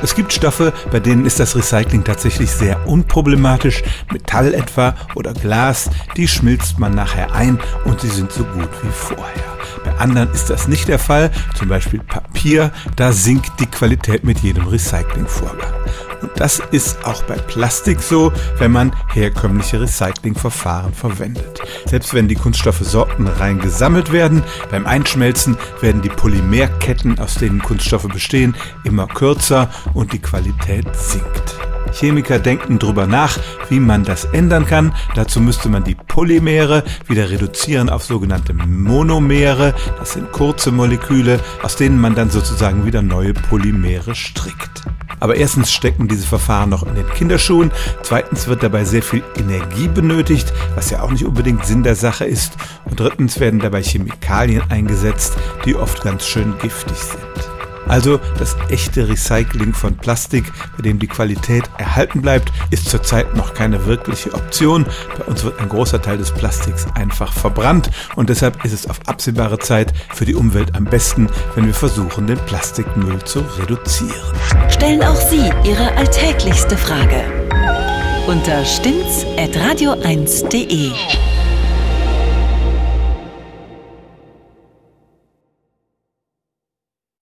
Es gibt Stoffe, bei denen ist das Recycling tatsächlich sehr unproblematisch. Metall etwa oder Glas, die schmilzt man nachher ein und sie sind so gut wie vorher. Bei anderen ist das nicht der Fall, zum Beispiel Papier, da sinkt die Qualität mit jedem Recyclingvorgang. Und das ist auch bei Plastik so, wenn man herkömmliche Recyclingverfahren verwendet. Selbst wenn die Kunststoffe sortenrein gesammelt werden, beim Einschmelzen werden die Polymerketten, aus denen Kunststoffe bestehen, immer kürzer und die Qualität sinkt. Chemiker denken darüber nach, wie man das ändern kann. Dazu müsste man die Polymere wieder reduzieren auf sogenannte Monomere. Das sind kurze Moleküle, aus denen man dann sozusagen wieder neue Polymere strickt. Aber erstens stecken diese Verfahren noch in den Kinderschuhen, zweitens wird dabei sehr viel Energie benötigt, was ja auch nicht unbedingt Sinn der Sache ist, und drittens werden dabei Chemikalien eingesetzt, die oft ganz schön giftig sind. Also das echte Recycling von Plastik, bei dem die Qualität erhalten bleibt, ist zurzeit noch keine wirkliche Option. Bei uns wird ein großer Teil des Plastiks einfach verbrannt und deshalb ist es auf absehbare Zeit für die Umwelt am besten, wenn wir versuchen, den Plastikmüll zu reduzieren. Stellen auch Sie Ihre alltäglichste Frage unter stimmtz.radio1.de.